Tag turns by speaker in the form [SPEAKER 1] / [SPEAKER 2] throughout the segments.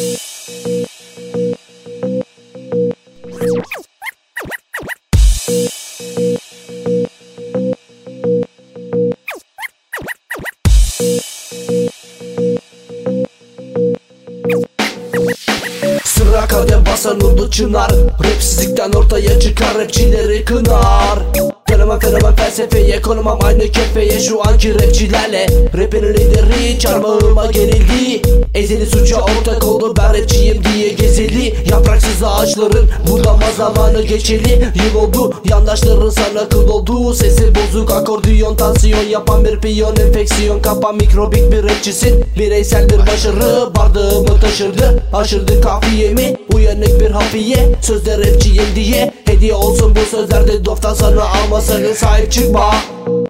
[SPEAKER 1] Sıra kadem basan urdu çınar Rapsizlikten ortaya çıkar rapçileri kınar Tanımam tanımam felsefeye konumam aynı kefeye. Şu anki rapçilerle Rapinin lideri çarmağıma gerildi Ezeli suça ortak oldu ben rapçiyim diye gezeli. Yapraksız ağaçların budama zamanı geçeli. Yıl oldu yandaşların sana kıl oldu Sesi bozuk akordiyon tansiyon yapan bir piyon Enfeksiyon kapan mikrobik bir rapçisin. Bireysel bir başarı bardağımı taşırdı. Aşırdı kafiyemi uyanık bir hafiye. Sözde rapçiyim diye hediye olsun bu sözlerde Doftan sana almasanın sahip çıkma.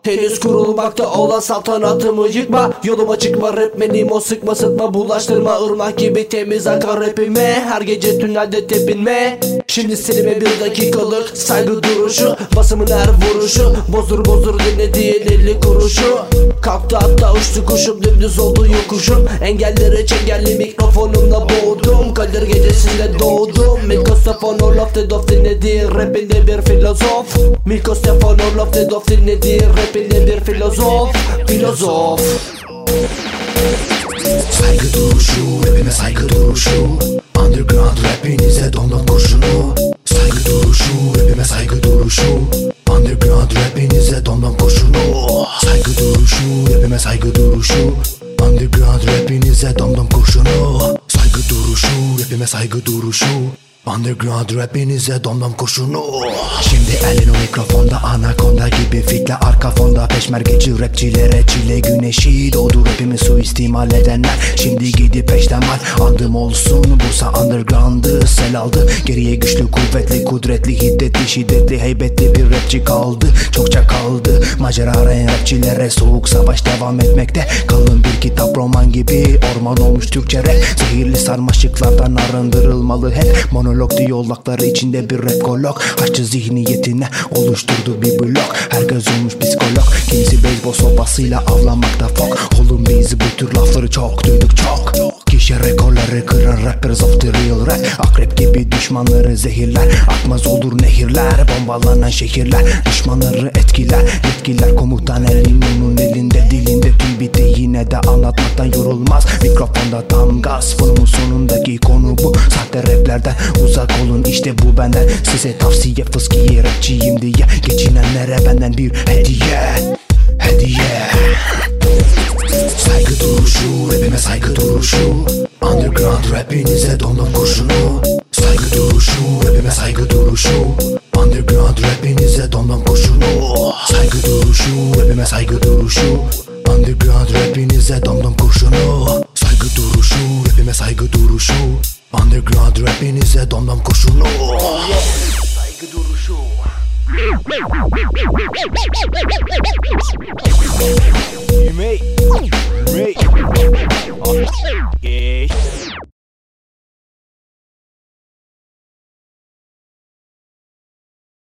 [SPEAKER 1] Henüz kurulmakta olan saltanatımı yıkma. Yoluma çıkma rap benim sıkma sıkma Bulaştırma. Irmak gibi temiz akar rapime. Her gece tünelde tepinme. Şimdi silime bir dakikalık saygı duruşu. Basımın her vuruşu. Bozdur bozdur dinlediğin elli kuruşu. Kalktı hatta uçtu kuşum dümdüz oldu yokuşum. Engelleri çengelli mikrofonumla boğdum. Kadir gecesinde doğdum Milko Stefanov Lofted dinlediğin rapinde bir filozof Milko Stefanov Lofted dinlediğin rapinde bir filozof Filozof
[SPEAKER 2] Saygı duruşu, rapime saygı duruşu Underground rapinize dondan kurşunu. Saygı duruşu, rapime saygı duruşu Underground rapinize dondan kurşunu. Saygı duruşu, rapime saygı duruşu Underground rapinize dondan kurşunu. Saygı duruşu, rapime saygı duruşu Underground rapinize domdom kurşunu. Şimdi elin o mikrofonda anakonda gibi fitle arka fonda. Peşmergeci rapçilere çile güneşi doğdu Rapimi suistimal edenler. Şimdi gidip peşten var Andım olsun. Bursa underground'ı sel aldı. Geriye güçlü kuvvetli kudretli hiddetli şiddetli heybetli bir rapçi kaldı. Çokça kaldı Macera arayan rapçilere soğuk savaş devam etmekte. Kalın bir kitap roman gibi orman olmuş Türkçe rap. Zehirli sarmaşıklardan arındırılmalı hep. Monolog diyalogları içinde bir rap kolog Açtı zihniyetine oluşturdu bir blok. Herkes olmuş psikolog. Kimisi beyzbol sopasıyla avlanmakta fok. Oğlum biz bu tür lafları çok duyduk çok Kişi rekorları kırar rappers of the real rap. Akrep gibi düşmanları zehirler. Akmaz olur nehirler Bombalanan şehirler. Düşmanları etkiler Yetkiler komutan elin onun elinde dilinde. Tüm biti yine de anlatmaktan yorulmaz. Mikrofonda tam gaz Fonumun sonundaki konu bu. Sahte raplerden uzak olun işte bu benden. Size tavsiye fıskiye rapçiyim diye. Geçinenlere benden bir hediye Hediye rapinize dondum kurşunu Saygı duruşu, rapime saygı duruşu. Underground rapinize dondum kurşunu Saygı duruşu, rapime saygı duruşu. Underground rapinize dondum kurşunu Saygı duruşu, rapime saygı duruşu. Underground rapinize dondum kurşunu. Saygı duruşu.
[SPEAKER 3] You.